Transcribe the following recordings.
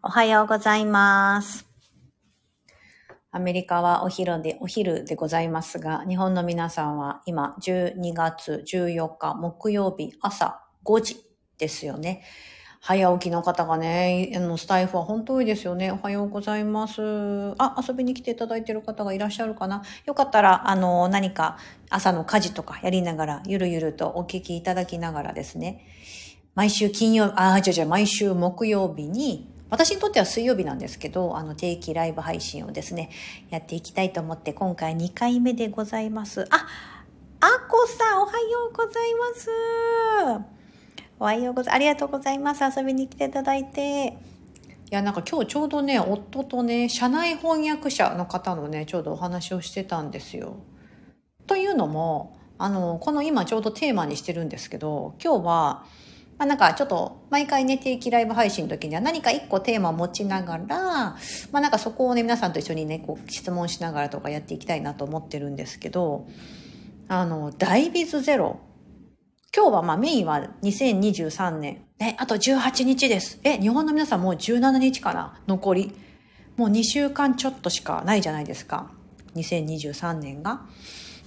おはようございます。アメリカはお昼で、お昼でございますが、日本の皆さんは今12月14日木曜日朝5時ですよね。早起きの方がね、あの、スタイフは本当多いですよね。おはようございます。あ、遊びに来ていただいている方がいらっしゃるかな。よかったら、あの、何か朝の家事とかやりながら、ゆるゆるとお聞きいただきながらですね、毎週金曜、あ、違う違う、毎週木曜日に、私にとっては水曜日なんですけど、あの定期ライブ配信をですね、やっていきたいと思って、今回2回目でございます。あ、あこさん、おはようございます。おはようございます。ありがとうございます。遊びに来ていただいて。いや、なんか今日ちょうどね、夫とね、社内翻訳者の方のね、ちょうどお話をしてたんですよ。というのも、あの、この今ちょうどテーマにしてるんですけど、今日は、まあなんかちょっと毎回ね、定期ライブ配信の時には何か一個テーマを持ちながら、まあなんかそこをね、皆さんと一緒にね、こう質問しながらとかやっていきたいなと思ってるんですけど、あの、ダイビズゼロ。今日はまあメインは2023年。ね、あと18日です。え、日本の皆さんもう17日かな？残り。もう2週間ちょっとしかないじゃないですか。2023年が。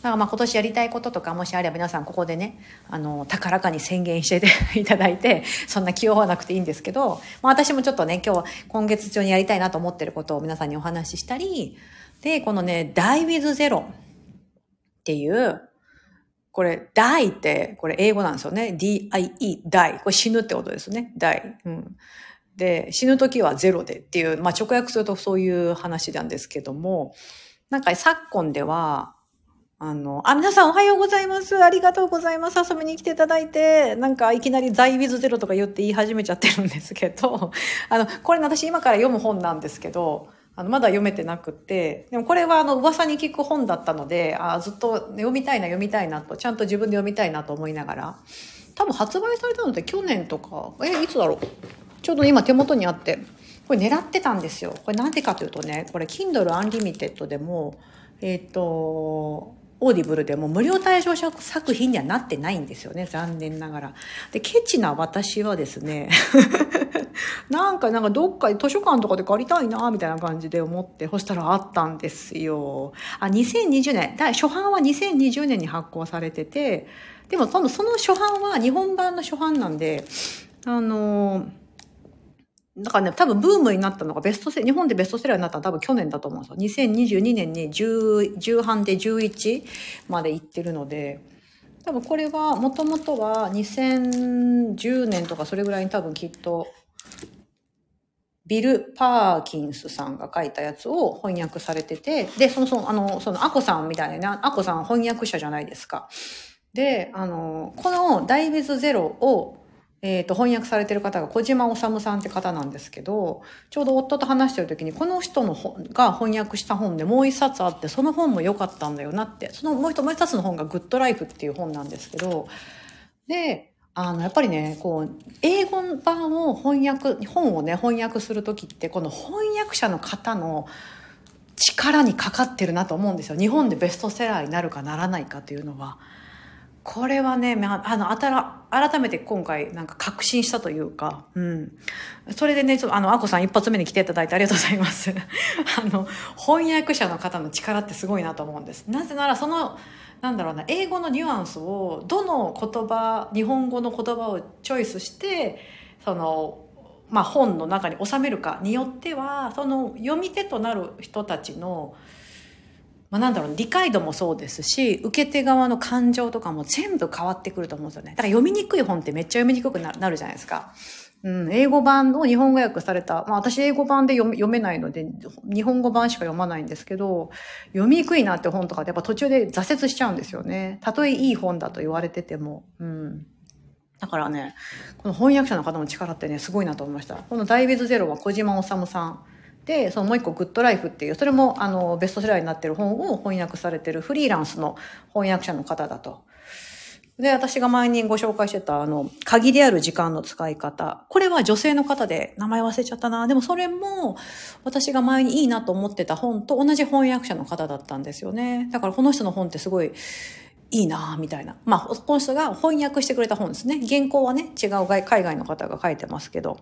だからまあ今年やりたいこととかもしあれば皆さんここでね、あの、高らかに宣言して いただいて、そんな気負わなくていいんですけど、まあ私もちょっとね、今日は今月中にやりたいなと思ってることを皆さんにお話ししたり、で、このね、Die with Zero っていう、これ、die って、これ英語なんですよね。D-I-E, die。これ死ぬってことですね。die。うん。で、死ぬ時はゼロでっていう、まあ直訳するとそういう話なんですけども、なんか昨今では、あの、あ、皆さんおはようございます。ありがとうございます。遊びに来ていただいて、なんかいきなりザイビズゼロとか言って言い始めちゃってるんですけど、あの、これね私今から読む本なんですけど、あの、まだ読めてなくって、でもこれはあの、噂に聞く本だったので、あずっと読みたいな、読みたいなと、ちゃんと自分で読みたいなと思いながら、多分発売されたのって去年とか、え、いつだろう？ちょうど今手元にあって、これ狙ってたんですよ。これなんでかというとね、これ Kindle Unlimited でも、えっ、と、オーディブルでも無料対象作品にはなってないんですよね。残念ながら。で、ケチな私はですね、なんか、なんかどっかで図書館とかで借りたいな、みたいな感じで思って、そしたらあったんですよ。あ、2020年、だ初版は2020年に発行されてて、でも今度その初版は日本版の初版なんで、あのだからね、多分ブームになったのがベストセ日本でベストセラーになったのは多分去年だと思うんですよ。2022年に10、10で11まで行ってるので、多分これはもともとは2010年とかそれぐらいに多分きっとビル・パーキンスさんが書いたやつを翻訳されてて、で、その、その、あの、その、アコさんみたいなね、アコさん翻訳者じゃないですか。で、あの、このダイビズゼロを、えっ、と、翻訳されてる方が小島治さんって方なんですけど、ちょうど夫と話してる時に、この人の本が翻訳した本でもう一冊あって、その本も良かったんだよなって、そのもう一もう一つの本がグッドライフっていう本なんですけど、で、あの、やっぱりね、こう、英語版を翻訳、本をね、翻訳するときって、この翻訳者の方の力にかかってるなと思うんですよ。日本でベストセラーになるかならないかというのは。これはね、まあ、あの、あたら、改めて今回なんか確信したというか、うん。それでね、ちょっとあの、あこさん一発目に来ていただいてありがとうございます。あの、翻訳者の方の力ってすごいなと思うんです。なぜなら、その、なんだろうな、英語のニュアンスを、どの言葉、日本語の言葉をチョイスして、その、まあ、本の中に収めるかによっては、その読み手となる人たちの、まあ、なんだろう、理解度もそうですし、受け手側の感情とかも全部変わってくると思うんですよね。だから読みにくい本ってめっちゃ読みにくくなるじゃないですか。うん、英語版の日本語訳された、まあ私英語版で読め読めないので、日本語版しか読まないんですけど、読みにくいなって本とかってやっぱ途中で挫折しちゃうんですよね。たとえいい本だと言われてても。うん。だからね、この翻訳者の方の力ってね、すごいなと思いました。このダイビズゼロは小島治さん。で、そのもう一個、グッドライフっていう、それも、あの、ベストセラーになってる本を翻訳されてるフリーランスの翻訳者の方だと。で、私が前にご紹介してた、あの、鍵である時間の使い方。これは女性の方で、名前忘れちゃったな。でもそれも、私が前にいいなと思ってた本と同じ翻訳者の方だったんですよね。だからこの人の本ってすごい、いいなみたいな。まあ、この人が翻訳してくれた本ですね。原稿はね、違う海外の方が書いてますけど。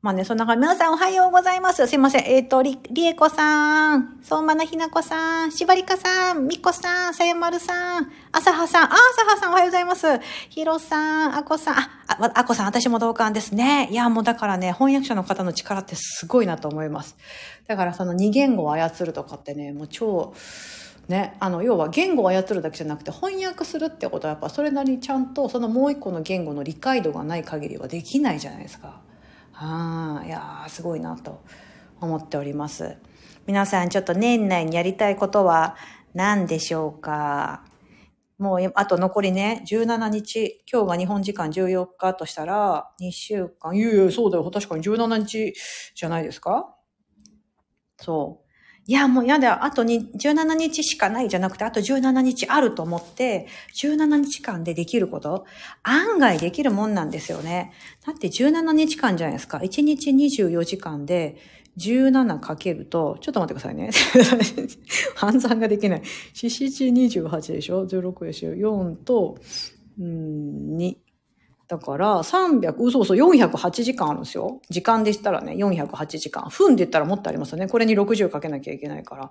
まあね、そんな感じ。皆さんおはようございます。すいません。えっ、ー、と、り、りえこさん、相馬なひなこさん、しばりかさん、みこさん、さやまるさん、あさはさん、あ、あさはさんおはようございます。ひろさん、あこさん、あ、あ、あこさん、私も同感ですね。いや、もうだからね、翻訳者の方の力ってすごいなと思います。だからその二言語を操るとかってね、もう超、ね、あの要は言語を操るだけじゃなくて翻訳するってことはやっぱそれなりにちゃんとそのもう一個の言語の理解度がない限りはできないじゃないですか。ああ、いやすごいなと思っております。皆さんちょっと年内にやりたいことは何でしょうか？もう、あと残りね、17日、今日が日本時間14日としたら、2週間、いやいや、そうだよ、確かに17日じゃないですか？そう。いや、もうやだ、あとに17日しかないじゃなくて、あと17日あると思って、17日間でできること、案外できるもんなんですよね。だって17日間じゃないですか。1日24時間で、17かけると、ちょっと待ってくださいね。換算ができない。4、7、28でしょ ?16 でしょ ?4 と、うん、2。だから、300、嘘嘘、408時間あるんですよ。時間でしたらね、408時間。分でったらもっとありますよね。これに60かけなきゃいけないから。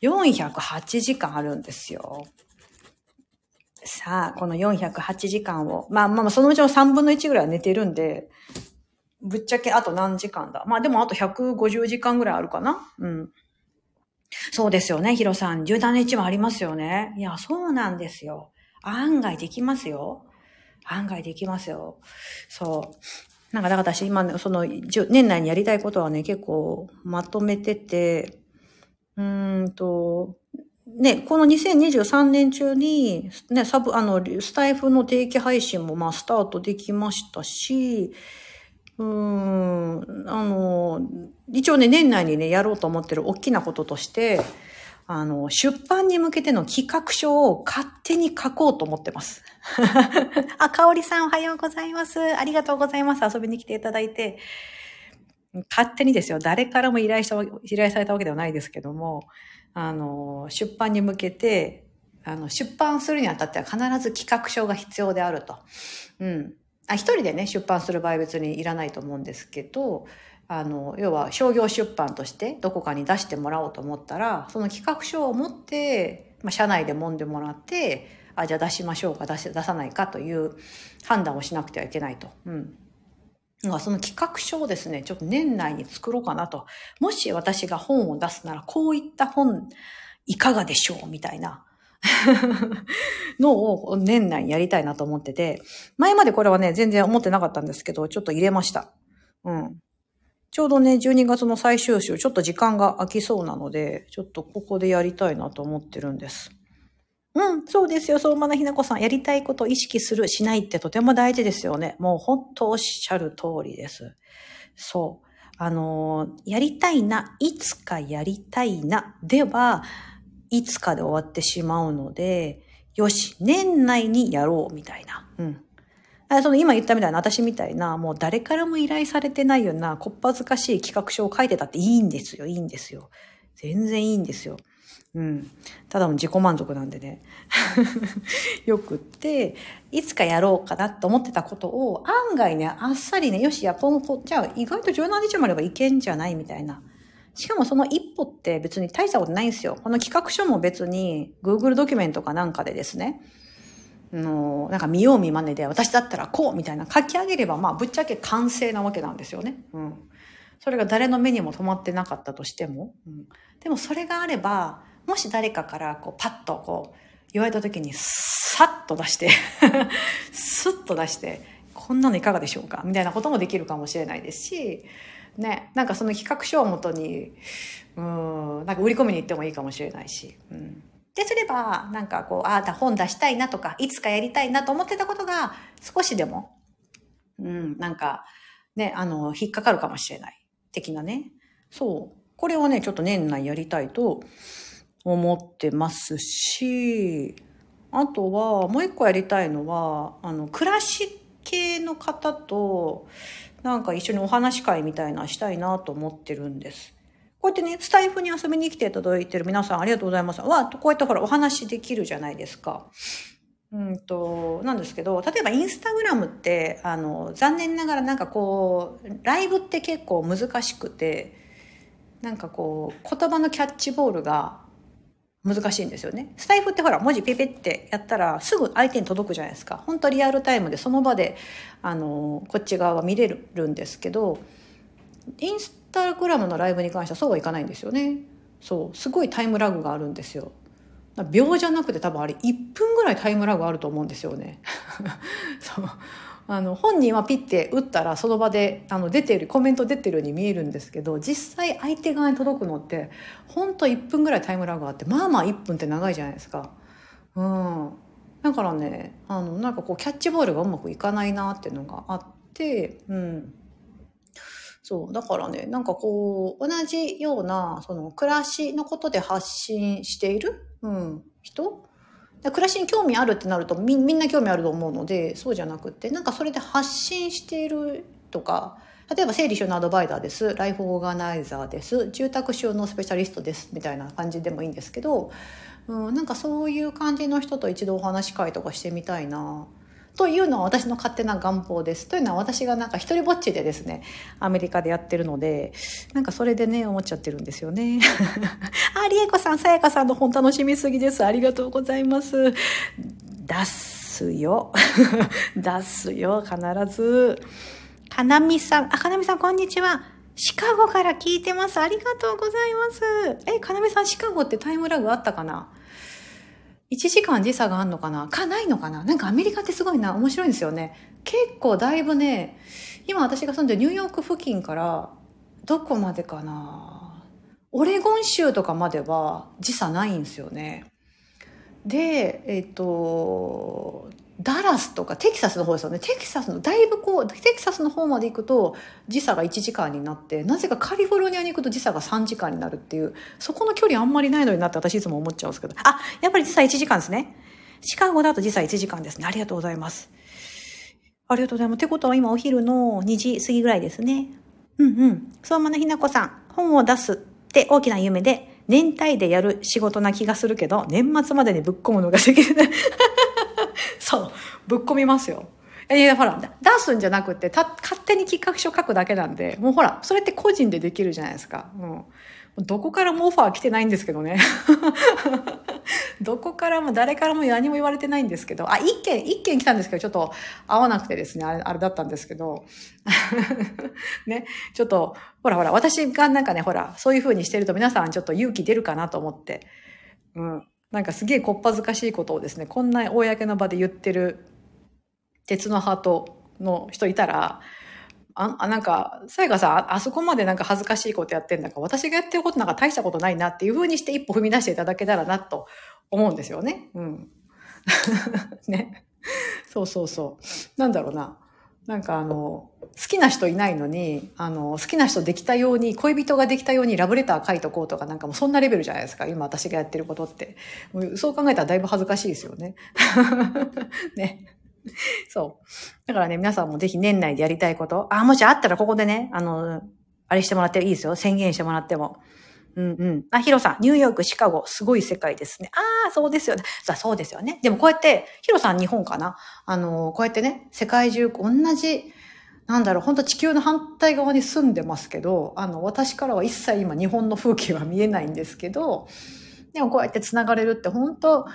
408時間あるんですよ。さあ、この408時間を、まあまあ、そのうちの3分の1ぐらいは寝てるんで、ぶっちゃけあと何時間だまあでもあと150時間ぐらいあるかなうん。そうですよね、ヒロさん。17日もありますよね。いや、そうなんですよ。案外できますよ。案外できますよ。そう。なんか、だから私今、ねその、年内にやりたいことはね、結構まとめてて、うんと、ね、この2023年中に、ね、サブ、あの、スタイフの定期配信もまあスタートできましたし、うん、あの、一応ね、年内にね、やろうと思ってる大きなこととして、あの、出版に向けての企画書を勝手に書こうと思ってます。あ、かおりさんおはようございます。ありがとうございます。遊びに来ていただいて。勝手にですよ。誰からも依頼した、依頼されたわけではないですけども、あの、出版に向けて、あの、出版するにあたっては必ず企画書が必要であると。うん。あ、一人でね、出版する場合別にいらないと思うんですけど、あの、要は商業出版としてどこかに出してもらおうと思ったら、その企画書を持って、まあ、社内で揉んでもらって、あ、じゃあ出しましょうか、出し、出さないかという判断をしなくてはいけないと。うん。その企画書をですね、ちょっと年内に作ろうかなと。もし私が本を出すなら、こういった本、いかがでしょうみたいな。のを年内にやりたいなと思ってて、前までこれはね、全然思ってなかったんですけど、ちょっと入れました。うん。ちょうどね、12月の最終週、ちょっと時間が空きそうなので、ちょっとここでやりたいなと思ってるんです。うん、そうですよ、相馬なひなこさん。やりたいことを意識する、しないってとても大事ですよね。もう本当おっしゃる通りです。そう。あのー、やりたいな、いつかやりたいな、では、いつかで終わってしまうので、よし、年内にやろう、みたいな。うん。その今言ったみたいな、私みたいな、もう誰からも依頼されてないような、こっぱずかしい企画書を書いてたっていいんですよ、いいんですよ。全然いいんですよ。うん。ただの自己満足なんでね。よくって、いつかやろうかなと思ってたことを、案外ね、あっさりね、よし、やポンポン、じゃあ意外と17日もあればいけんじゃないみたいな。しかもその一歩って別に大したことないんですよ。この企画書も別に Google ドキュメントかなんかでですね、の、なんか見よう見まねで私だったらこうみたいな書き上げれば、まあぶっちゃけ完成なわけなんですよね。うん。それが誰の目にも止まってなかったとしても。うん、でもそれがあれば、もし誰かからこうパッとこう言われた時にさっと出して スッと出して、こんなのいかがでしょうか？みたいなこともできるかもしれないですし、ね、なんかその企画書をもとに、うん、なんか売り込みに行ってもいいかもしれないし、うん、ですれば、なんかこう、ああ、本出したいなとか、いつかやりたいなと思ってたことが、少しでも、うん、なんか、ね、あの、引っかかるかもしれない。的なね。そう。これをね、ちょっと年内やりたいと思ってますし、あとは、もう一個やりたいのは、あの、暮らし系の方と、なんか一緒にお話会みたいなしたいなと思ってるんです。こうやってね、スタイフに遊びに来ていただいてる皆さんありがとうございます。わ、こうやってほらお話できるじゃないですか。うんと、なんですけど、例えばインスタグラムって、あの、残念ながらなんかこう、ライブって結構難しくて、なんかこう、言葉のキャッチボールが難しいんですよね。スタイフってほら、文字ピピってやったらすぐ相手に届くじゃないですか。本当リアルタイムでその場で、あの、こっち側は見れるんですけど、インスタグラムのライブに関してはそうはいかないんですよね。そう、すごいタイムラグがあるんですよ。秒じゃなくて多分あれ1分ぐらいタイムラグあると思うんですよね。そうあの本人はピッて打ったらその場であの出てるコメント出てるように見えるんですけど実際相手側に届くのって本当1分ぐらいタイムラグがあってまあまあ1分って長いじゃないですか。うん、だからねあのなんかこうキャッチボールがうまくいかないなっていうのがあって、うん、そうだからねなんかこう同じようなその暮らしのことで発信している、うん、人？暮らしに興味あるってなるとみんな興味あると思うのでそうじゃなくってなんかそれで発信しているとか例えば整理収納アドバイザーですライフオーガナイザーです住宅収納スペシャリストですみたいな感じでもいいんですけど、うん、なんかそういう感じの人と一度お話し会とかしてみたいな。というのは私の勝手な願望です。というのは私がなんか一人ぼっちでですね、アメリカでやってるので、なんかそれでね、思っちゃってるんですよね。あ、りえこさん、さやかさんの本楽しみすぎです。ありがとうございます。出すよ。出すよ、必ず。かなみさん、あ、かなみさん、こんにちは。シカゴから聞いてます。ありがとうございます。え、かなみさん、シカゴってタイムラグあったかな？1時間時差があんのかな？かないのかな？なんかアメリカってすごいな面白いんですよね。結構だいぶね今私が住んでるニューヨーク付近からどこまでかな？オレゴン州とかまでは時差ないんですよね。でえっ、とダラスとかテキサスの方ですよね。テキサスのだいぶこうテキサスの方まで行くと時差が1時間になってなぜかカリフォルニアに行くと時差が3時間になるっていうそこの距離あんまりないのになって私いつも思っちゃうんですけど。あやっぱり時差1時間ですね。シカゴだと時差1時間ですね。ありがとうございます。ありがとうございます。ってことは今お昼の2時過ぎぐらいですね。うんうん。相馬のひなこさん本を出すって大きな夢で年単位でやる仕事な気がするけど年末までにぶっ込むのができる そう、ぶっ込みますよ。いや、ほら、出すんじゃなくて、た、勝手に企画書書くだけなんで、もうほら、それって個人でできるじゃないですか。うん。どこからもオファー来てないんですけどね。どこからも誰からも何も言われてないんですけど、あ、一件、一件来たんですけど、ちょっと合わなくてですね、あれ、あれだったんですけど、ね、ちょっと、ほらほら、私がなんかね、ほら、そういう風にしてると皆さんちょっと勇気出るかなと思って、うん。なんかすげえこっぱずかしいことをですね、こんな公の場で言ってる鉄のハートの人いたら、あ、あなんか、さやかさんあ、そこまでなんか恥ずかしいことやってんだから、私がやってることなんか大したことないなっていう風にして一歩踏み出していただけたらなと思うんですよね。うん。ね。そうそうそう。なんだろうな。なんかあの、好きな人いないのに、あの、好きな人できたように、恋人ができたようにラブレター書いとこうとか、なんかもうそんなレベルじゃないですか。今私がやってることって。もうそう考えたらだいぶ恥ずかしいですよね。ね。そう。だからね、皆さんもぜひ年内でやりたいこと。あ、もしあったらここでね、あの、あれしてもらっていいですよ。宣言してもらっても。うんうん。あ、ヒロさん、ニューヨーク、シカゴ、すごい世界ですね。ああ、そうですよね。さそうですよね。でもこうやって、ヒロさん日本かな？あの、こうやってね、世界中、同じ、なんだろう、本当地球の反対側に住んでますけど、あの、私からは一切今日本の風景は見えないんですけど、でもこうやって繋がれるって本当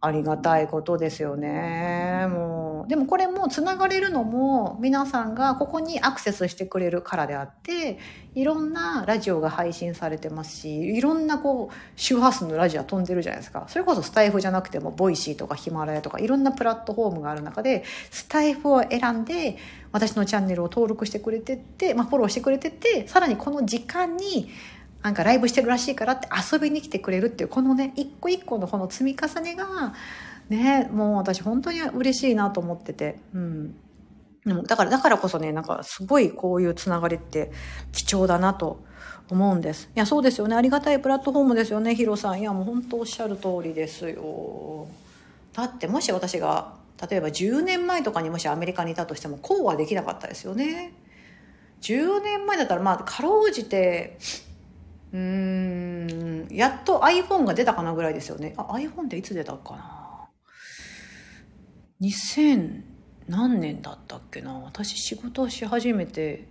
ありがたいことですよね。もう。でもこれも繋がれるのも皆さんがここにアクセスしてくれるからであって、いろんなラジオが配信されてますし、いろんなこう周波数のラジオ飛んでるじゃないですか。それこそスタイフじゃなくてもボイシーとかヒマラヤとかいろんなプラットフォームがある中で、スタイフを選んで私のチャンネルを登録してくれてって、まあフォローしてくれてって、さらにこの時間になんかライブしてるらしいからって遊びに来てくれるっていうこのね一個一個のこの積み重ねがねもう私本当に嬉しいなと思ってて。うん。でもだからだからこそねなんかすごいこういうつながりって貴重だなと思うんです。いやそうですよね。ありがたいプラットフォームですよねヒロさん。いやもう本当おっしゃる通りですよ。だってもし私が例えば10年前とかにもしアメリカにいたとしてもこうはできなかったですよね。10年前だったらまあかろうじてうん。やっと iPhone が出たかなぐらいですよね。あ、iPhone っていつ出たかな？2000何年だったっけな？私仕事をし始めて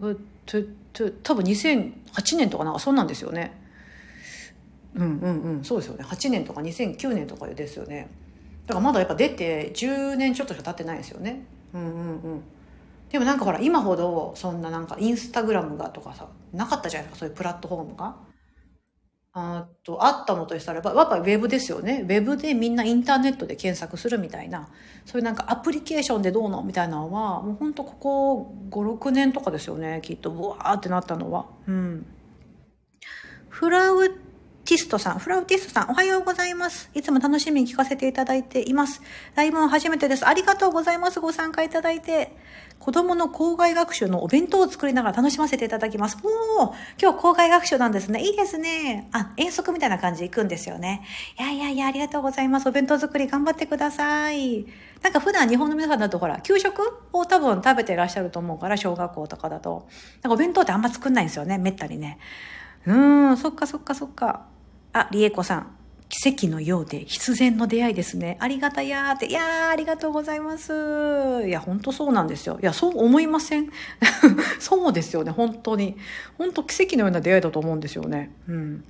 うとと多分2008年とかなんかそうなんですよね。うんうんうん。そうですよね。8年とか2009年とかですよね。だからまだやっぱ出て10年ちょっとしか経ってないですよね。うんうんうん。でもなんかほら今ほどそんななんかインスタグラムがとかさなかったじゃないですかそういうプラットフォームがあと、あったのとしたら、やっぱりウェブですよね。ウェブでみんなインターネットで検索するみたいな、そういうなんかアプリケーションでどうのみたいなのは、もうほんとここ5、6年とかですよね。きっと、ブワーってなったのは。うん。フラウティストさん、フラウティストさん、おはようございます。いつも楽しみに聞かせていただいています。ライブも初めてです。ありがとうございます。ご参加いただいて。子供の校外学習のお弁当を作りながら楽しませていただきます。おー今日校外学習なんですね。いいですね。あ、遠足みたいな感じで行くんですよね。いやいやいや、ありがとうございます。お弁当作り頑張ってください。なんか普段日本の皆さんだとほら、給食を多分食べていらっしゃると思うから、小学校とかだと。なんかお弁当ってあんま作んないんですよね。めったにね。うーん、そっかそっかそっか。あ、りえこさん。奇跡のようで必然の出会いですね。ありがたやーって、いやーありがとうございます。いや、ほんとそうなんですよ。いや、そう思いません？そうですよね、本当に。本当奇跡のような出会いだと思うんですよね。うん。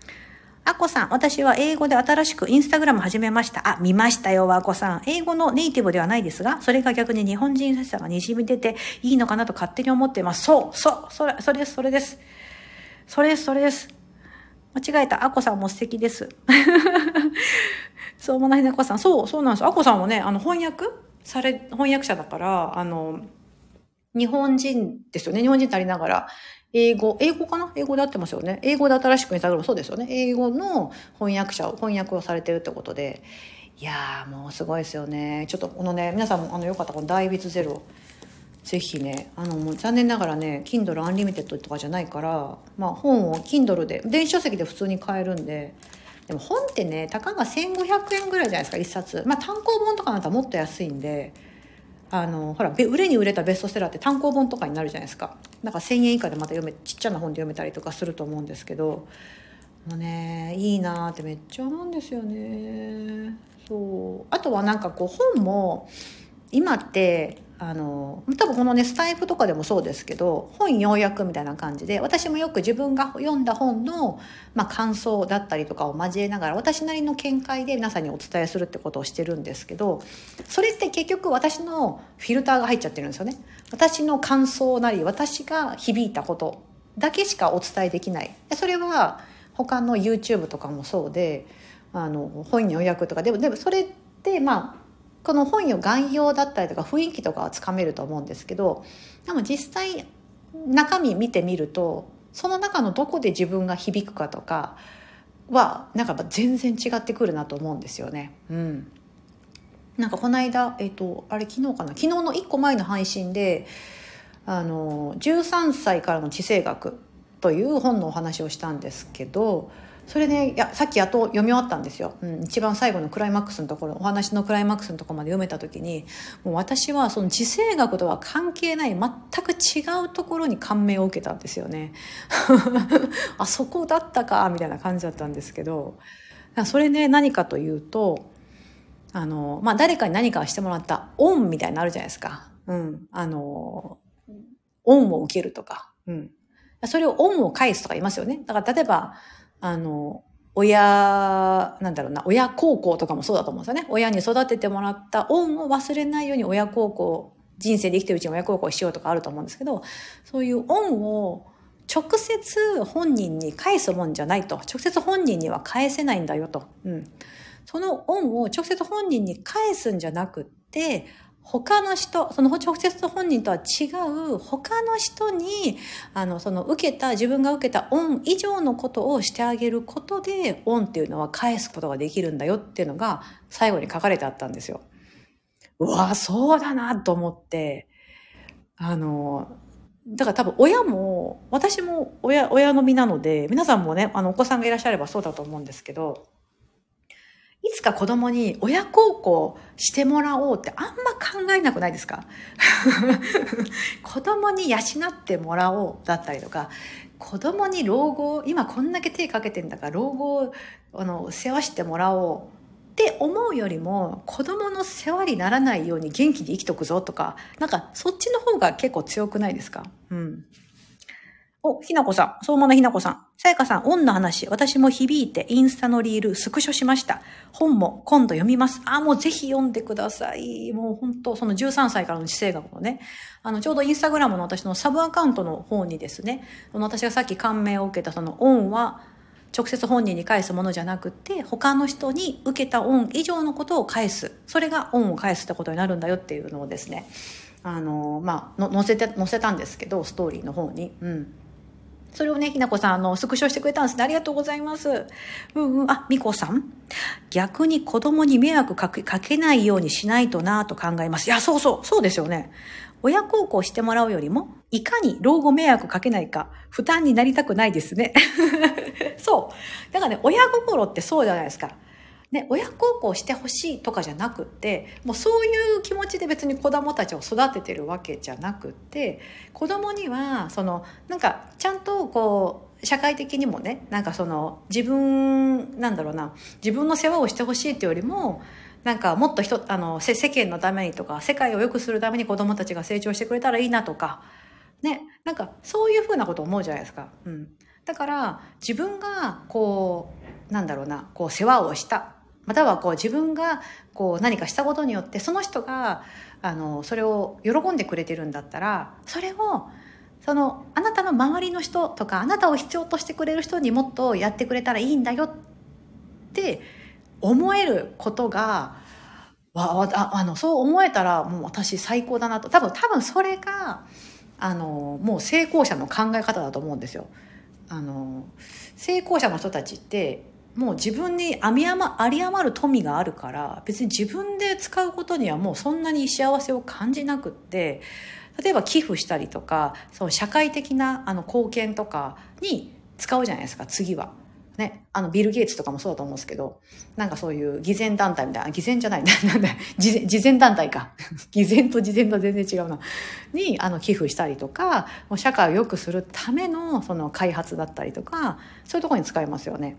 あこさん、私は英語で新しくインスタグラム始めました。あ、見ましたよ、あこさん。英語のネイティブではないですが、それが逆に日本人らしさが滲み出ていいのかなと勝手に思っています。そう、そう、それ、それです、それです。それです、それです。間違えた。あこさんも素敵です。そう、まなひなこさん。そう、そうなんです。あこさんもね、あの、翻訳？され、翻訳者だから、あの、日本人ですよね。日本人足りながら、英語、英語かな？英語で合ってますよね。英語で新しくインスタグラムそうですよね。英語の翻訳者を、翻訳をされてるってことで。いやー、もうすごいですよね。ちょっとこのね、皆さんもあの、よかったこのダイビズゼロぜひねあのもう残念ながらね Kindle Unlimited とかじゃないから、まあ、本を Kindle で電子書籍で普通に買えるんででも本ってねたかが1500円ぐらいじゃないですか1冊。まあ単行本とかだったらもっと安いんであのほら売れに売れたベストセラーって単行本とかになるじゃないですか。だから1000円以下でまた読めちっちゃな本で読めたりとかすると思うんですけどもうねいいなってめっちゃ思うんですよね。そう。あとはなんかこう本も今ってあの多分このねスタイフとかでもそうですけど本要約みたいな感じで私もよく自分が読んだ本の、まあ、感想だったりとかを交えながら私なりの見解で皆さんにお伝えするってことをしてるんですけどそれって結局私のフィルターが入っちゃってるんですよね。私の感想なり私が響いたことだけしかお伝えできない。それは他の YouTube とかもそうであの本要約とかでもでもそれってまあこの本の概要だったりとか雰囲気とかはつかめると思うんですけどでも実際中身見てみるとその中のどこで自分が響くかとかはなんか全然違ってくるなと思うんですよね。うん、なんかこの間、えっ、と、あれ昨日かな？昨日の1個前の配信であの13歳からの地政学という本のお話をしたんですけどそれねいやさっきやっと読み終わったんですよ、うん、一番最後のクライマックスのところお話のクライマックスのところまで読めた時にもう私はその地政学とは関係ない全く違うところに感銘を受けたんですよね あそこだったかみたいな感じだったんですけどそれね何かというとあの、まあ、誰かに何かしてもらった恩みたいになるじゃないですか。うん。あの、恩を受けるとか。うん。それを恩を返すとか言いますよね。だから例えば、あの、親、なんだろうな、親孝行とかもそうだと思うんですよね。親に育ててもらった恩を忘れないように親孝行、人生で生きてるうちに親孝行しようとかあると思うんですけど、そういう恩を直接本人に返すもんじゃないと。直接本人には返せないんだよと。うん。その恩を直接本人に返すんじゃなくって、他の人、その直接本人とは違う他の人に、あの、その受けた、自分が受けた恩以上のことをしてあげることで、恩っていうのは返すことができるんだよっていうのが最後に書かれてあったんですよ。うわそうだなと思って、あの、だから多分親も、私も親、親の身なので、皆さんもね、あの、お子さんがいらっしゃればそうだと思うんですけど、いつか子供に親孝行してもらおうってあんま考えなくないですか？子供に養ってもらおうだったりとか、子供に老後、今こんだけ手かけてんだから老後をあの世話してもらおうって思うよりも子供の世話にならないように元気に生きとくぞとか、なんかそっちの方が結構強くないですか？うん。お、ひなこさん。相馬のひなこさん。さやかさん、オンの話。私も響いてインスタのリールスクショしました。本も今度読みます。あ、もうぜひ読んでください。もう本当その13歳からの地政学のね、あの、ちょうどインスタグラムの私のサブアカウントの方にですね、私がさっき感銘を受けたそのオンは、直接本人に返すものじゃなくて、他の人に受けた恩以上のことを返す。それが恩を返すってことになるんだよっていうのをですね、あの、まあ、載せて、載せたんですけど、ストーリーの方に。うん。それをね、ひなこさん、あの、スクショしてくれたんですね。ありがとうございます。うんうん。あ、みこさん？逆に子供に迷惑かけかけないようにしないとなと考えます。いや、そうそう、そうですよね。親孝行してもらうよりも、いかに老後迷惑かけないか、負担になりたくないですね。そう。だからね、親心ってそうじゃないですか。ね、親孝行してほしいとかじゃなくってもうそういう気持ちで別に子供たちを育ててるわけじゃなくって子供にはそのなんかちゃんとこう社会的にもねなんかその自分なんだろうな自分の世話をしてほしいっていうよりもなんかもっと人あの世間のためにとか世界を良くするために子供たちが成長してくれたらいいなとかねなんかそういうふうなこと思うじゃないですか。うん、だから自分がこうなんだろうなこう世話をしたまたはこう自分がこう何かしたことによってその人があのそれを喜んでくれてるんだったらそれをそのあなたの周りの人とかあなたを必要としてくれる人にもっとやってくれたらいいんだよって思えることがわああのそう思えたらもう私最高だなと多分多分それがあのもう成功者の考え方だと思うんですよ。あの成功者の人たちってもう自分にあり余る富があるから別に自分で使うことにはもうそんなに幸せを感じなくって例えば寄付したりとかその社会的なあの貢献とかに使うじゃないですか次は。ね、あのビル・ゲイツとかもそうだと思うんですけどなんかそういう偽善団体みたいな偽善じゃない なんだ偽善団体か 偽善と偽善と全然違うなにあの寄付したりとかもう社会を良くするためのその開発だったりとかそういうところに使いますよね。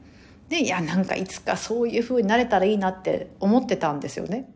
でいやなんかいつかそういう風になれたらいいなって思ってたんですよね。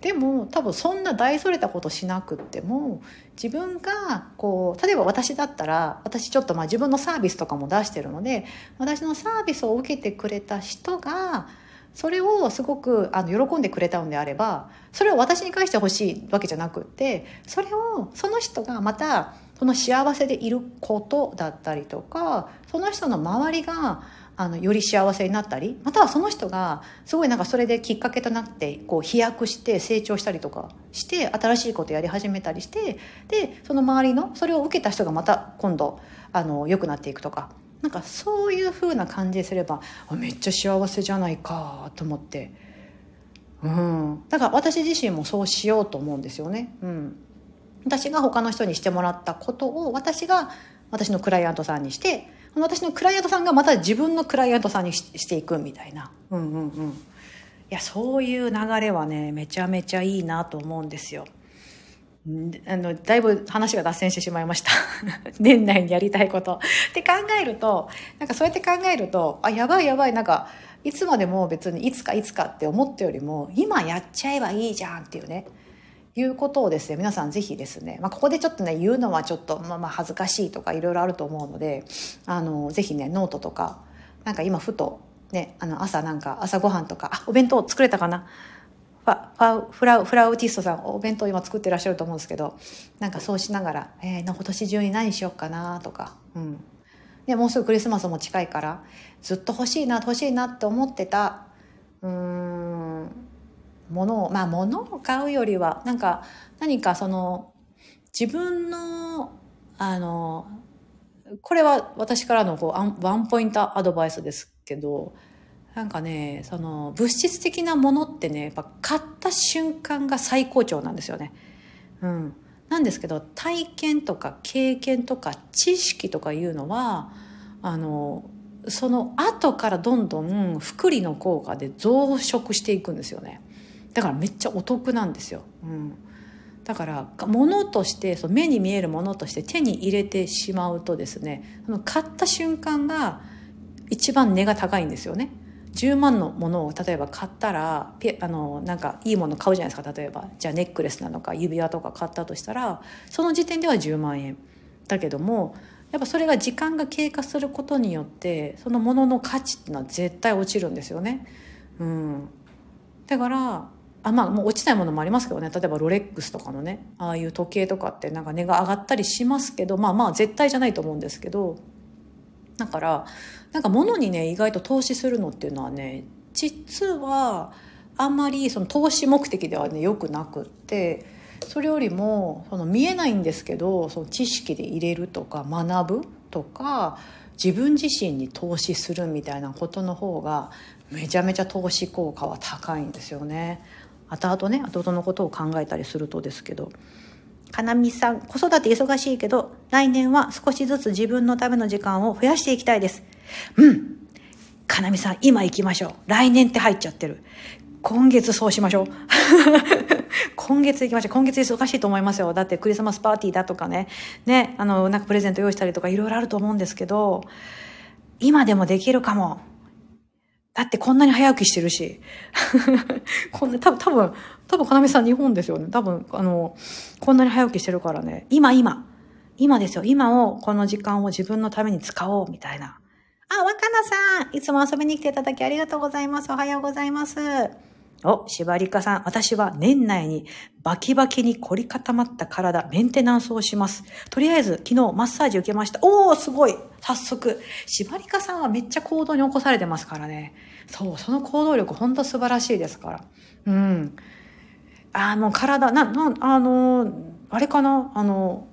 でも多分そんな大それたことしなくっても自分がこう例えば私だったら私ちょっとまあ自分のサービスとかも出してるので私のサービスを受けてくれた人がそれをすごくあの喜んでくれたのであればそれを私に返してほしいわけじゃなくってそれをその人がまたその幸せでいることだったりとかその人の周りがあのより幸せになったりまたはその人がすごいなんかそれできっかけとなってこう飛躍して成長したりとかして新しいことやり始めたりしてでその周りのそれを受けた人がまた今度あの良くなっていくとかなんかそういう風な感じすればめっちゃ幸せじゃないかと思って。うん、だから私自身もそうしようと思うんですよね。うん、私が他の人にしてもらったことを私が私のクライアントさんにして私のクライアントさんがまた自分のクライアントさんにしていくみたいな。うんうんうん。いや、そういう流れはね、めちゃめちゃいいなと思うんですよ。あの、だいぶ話が脱線してしまいました。年内にやりたいこと。って考えると、なんかそうやって考えると、あ、やばいやばい、なんか、いつまでも別にいつかいつかって思ったよりも、今やっちゃえばいいじゃんっていうね。いうことをですね皆さんぜひですね、まあ、ここでちょっとね言うのはちょっと、まあ、まあ恥ずかしいとかいろいろあると思うのであのぜひねノートとかなんか今ふとねあの朝なんか朝ごはんとかあお弁当作れたかな？ファフラウフラウティストさんお弁当今作ってらっしゃると思うんですけどなんかそうしながら、えー、今年中に何しようかなとか、うん、でもうすぐクリスマスも近いからずっと欲しいな欲しいなって思ってたうん物をまあ物を買うよりはなんか何かその自分のあのこれは私からのこうワンポイントアドバイスですけどなんかねその物質的なものってねやっぱ買った瞬間が最高潮なんですよね。うん、なんですけど体験とか経験とか知識とかいうのはあのその後からどんどん福利の効果で増殖していくんですよね。だからめっちゃお得なんですよ。うん、だから物としてその目に見えるものとして手に入れてしまうとですね買った瞬間が一番値が高いんですよね。10万のものを例えば買ったらあのなんかいいもの買うじゃないですか例えばじゃあネックレスなのか指輪とか買ったとしたらその時点では10万円だけどもやっぱそれが時間が経過することによってそのものの価値っていうのは絶対落ちるんですよね。うん、だからあまあもう落ちないものもありますけどね。例えばロレックスとかのね。ああいう時計とかってなんか値が上がったりしますけどまあまあ絶対じゃないと思うんですけど。だからなんか物にね意外と投資するのっていうのはね実はあんまりその投資目的ではねよくなくってそれよりもその見えないんですけどその知識で入れるとか学ぶとか自分自身に投資するみたいなことの方がめちゃめちゃ投資効果は高いんですよね。後々ね後々のことを考えたりするとですけど。かなみさん、子育て忙しいけど、来年は少しずつ自分のための時間を増やしていきたいです。うん。かなみさん、今行きましょう。来年って入っちゃってる。今月そうしましょう。今月行きましょう。今月忙しいと思いますよ。だってクリスマスパーティーだとかね。ね、あの、なんかプレゼント用意したりとかいろいろあると思うんですけど、今でもできるかも。だってこんなに早起きしてるし。こんな、多分、多分、多分、かなめさん日本ですよね。多分、あの、こんなに早起きしてるからね。今、今。今ですよ。今を、この時間を自分のために使おう、みたいな。あ、若菜さん。いつも遊びに来ていただきありがとうございます。おはようございます。お、しばりかさん、私は年内にバキバキに凝り固まった体、メンテナンスをします。とりあえず、昨日マッサージ受けました。おー、すごい早速。しばりかさんはめっちゃ行動に起こされてますからね。そう、その行動力ほんと素晴らしいですから。うん。あの、体、な、な、あの、あれかな？あの、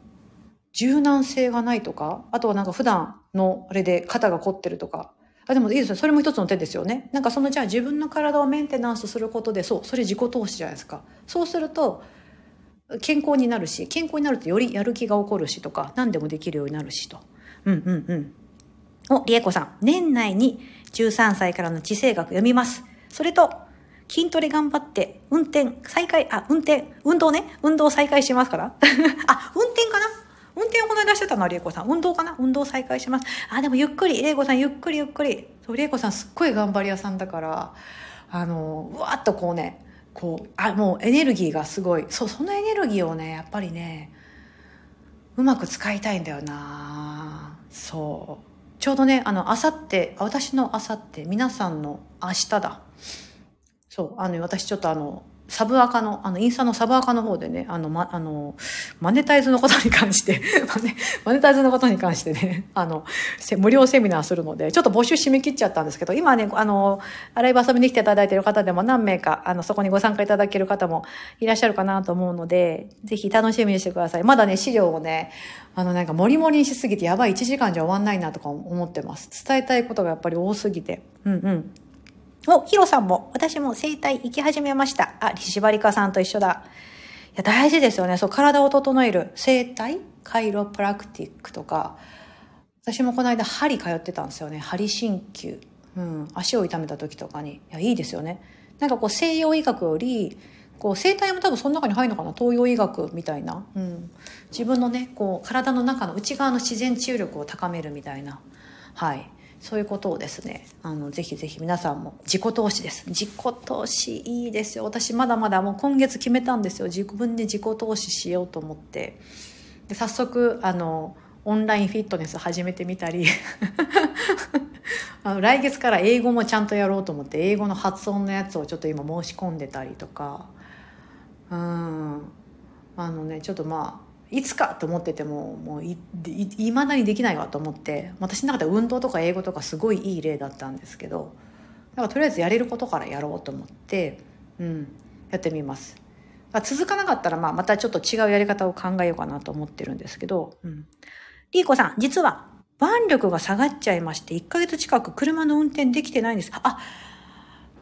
柔軟性がないとか、あとはなんか普段のあれで肩が凝ってるとか、あでもいいですよ。それも一つの手ですよね。なんかそのじゃあ自分の体をメンテナンスすることで、そう、それ自己投資じゃないですか。そうすると、健康になるし、健康になるとよりやる気が起こるしとか、何でもできるようになるしと。うんうんうん。お、りえこさん。年内に13歳からの地政学読みます。それと、筋トレ頑張って、運転再開、あ、運転、運動ね、運動再開しますから。あ、転をこの間してたのはりえこさん。運動かな？運動再開します。あ、でもゆっくり、りえこさんゆっくりゆっくり。そう、りえこさんすっごい頑張り屋さんだから、あの、うわっとこうね、こう、あ、もうエネルギーがすごい。そう、そのエネルギーをね、やっぱりね、うまく使いたいんだよなそう。ちょうどね、あの、あさって、私のあさって、皆さんの明日だ。そう、あの、私ちょっとあの、サブアカの、あの、インスタのサブアカの方でね、あの、ま、あの、マネタイズのことに関して マネ、マネタイズのことに関してね、あの、無料セミナーするので、ちょっと募集締め切っちゃったんですけど、今ね、あの、アライブ遊びに来ていただいている方でも何名か、あの、そこにご参加いただける方もいらっしゃるかなと思うので、ぜひ楽しみにしてください。まだね、資料をね、あの、なんか、もりもりにしすぎて、やばい、1時間じゃ終わんないなとか思ってます。伝えたいことがやっぱり多すぎて。うんうん。お、ヒロさんも、私も整体行き始めました。あ、リシバリカさんと一緒だ。いや、大事ですよね。そう、体を整える。整体？カイロプラクティックとか。私もこの間、針通ってたんですよね。針鍼灸。うん。足を痛めた時とかに。いや、いいですよね。なんかこう、西洋医学より、こう、整体も多分その中に入るのかな？東洋医学みたいな。うん。自分のね、こう、体の中の内側の自然治癒力を高めるみたいな。はい。そういうことをですね、あの、ぜひぜひ皆さんも自己投資です。自己投資いいですよ。私まだまだもう今月決めたんですよ。自分で自己投資しようと思って。で早速、あの、オンラインフィットネス始めてみたり あの来月から英語もちゃんとやろうと思って英語の発音のやつをちょっと今申し込んでたりとかうんあのねちょっとまあいつかと思っててももういまだにできないわと思って私の中で運動とか英語とかすごいいい例だったんですけどだからとりあえずやれることからやろうと思って、うん、やってみます。続かなかったら、まあ、またちょっと違うやり方を考えようかなと思ってるんですけど、うん。リーコさん、実は腕力が下がっちゃいまして、1ヶ月近く車の運転できてないんです。あ、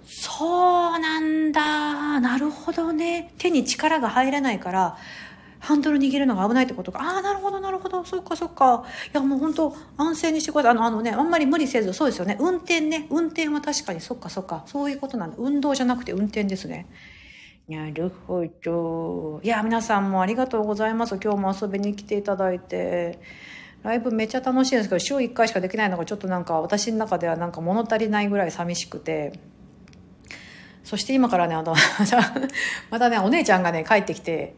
そうなんだ。なるほどね。手に力が入らないから、ハンドル握るのが危ないってことか。ああ、なるほど、なるほど。そっか、そっか。いや、もう本当安静にしてください。あの、あのね、あんまり無理せず、そうですよね。運転ね。運転は確かに、そっか、そっか。そういうことなんだ。運動じゃなくて運転ですね。なるほど。いや、皆さんもありがとうございます。今日も遊びに来ていただいて。ライブめっちゃ楽しいんですけど、週1回しかできないのがちょっとなんか私の中ではなんか物足りないぐらい寂しくて、そして今からね、あの、またね、お姉ちゃんがね、帰ってきて、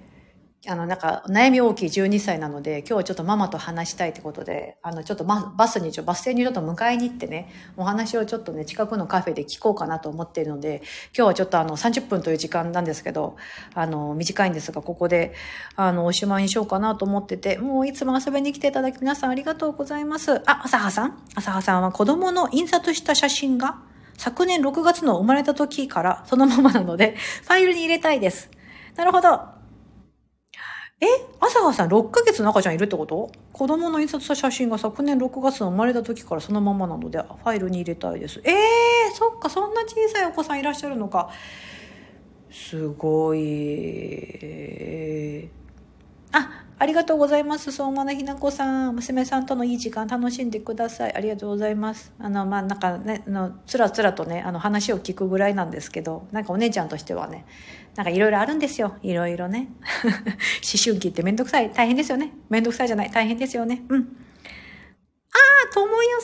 あの、なんか、悩み大きい12歳なので、今日はちょっとママと話したいってことで、あの、ちょっとバスに、バス停にちょっと迎えに行ってね、お話をちょっとね、近くのカフェで聞こうかなと思っているので、今日はちょっとあの、30分という時間なんですけど、あの、短いんですが、ここで、あの、おしまいにしようかなと思ってて、もういつも遊びに来ていただき皆さんありがとうございます。あ、朝葉さん？朝葉さんは子供の印刷した写真が、昨年6月の生まれた時からそのままなので、ファイルに入れたいです。なるほど。え朝葉さん6ヶ月の赤ちゃんいるってこと？子供の印刷した写真が昨年6月の生まれた時からそのままなので、ファイルに入れたいです。えー、そっか、そんな小さいお子さんいらっしゃるのか。すごい。あ、ありがとうございます。相馬のひなこさん。娘さんとのいい時間楽しんでください。ありがとうございます。あの、まあ、なんかね、あの、つらつらとね、あの、話を聞くぐらいなんですけど、なんかお姉ちゃんとしてはね、なんかいろいろあるんですよ。いろいろね。思春期ってめんどくさい。大変ですよね。めんどくさいじゃない。大変ですよね。うん。あー、ともよ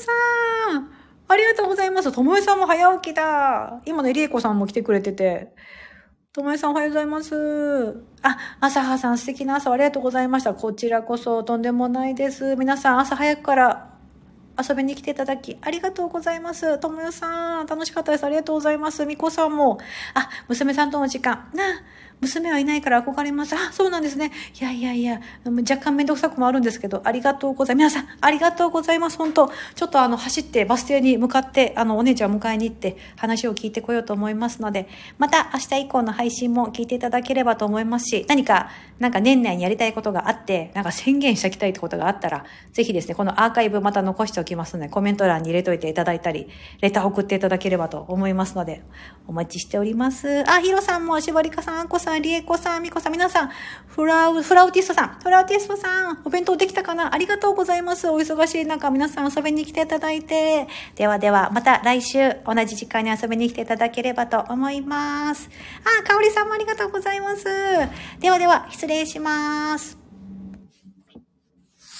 さん。ありがとうございます。ともよさんも早起きだ。今のりえこさんも来てくれてて。ともえさんおはようございます。あ、朝葉さん素敵な朝ありがとうございました。こちらこそとんでもないです。皆さん朝早くから遊びに来ていただきありがとうございます。ともよさん楽しかったです。ありがとうございます。みこさんも、あ、娘さんとの時間。な、娘はいないから憧れます。あ、そうなんですね。いやいやいや、若干めんどくさくもあるんですけど、ありがとうございます。皆さん、ありがとうございます。本当ちょっとあの、走ってバス停に向かって、あの、お姉ちゃんを迎えに行って話を聞いてこようと思いますので、また明日以降の配信も聞いていただければと思いますし、何か、なんか年内にやりたいことがあって、なんか宣言しておきたいってことがあったら、ぜひですね、このアーカイブまた残しておきますので、コメント欄に入れといていただいたり、レター送っていただければと思いますので、お待ちしております。あ、ヒロさんも、しぼりかさん、あんこさん、りえこさん、みこさん、皆さん、フラウ、フラウティストさん、フラウティストさん、お弁当できたかな？ありがとうございます。お忙しい中、皆さん遊びに来ていただいて。ではでは、また来週、同じ時間に遊びに来ていただければと思います。あ、かおりさんもありがとうございます。ではでは、失礼します。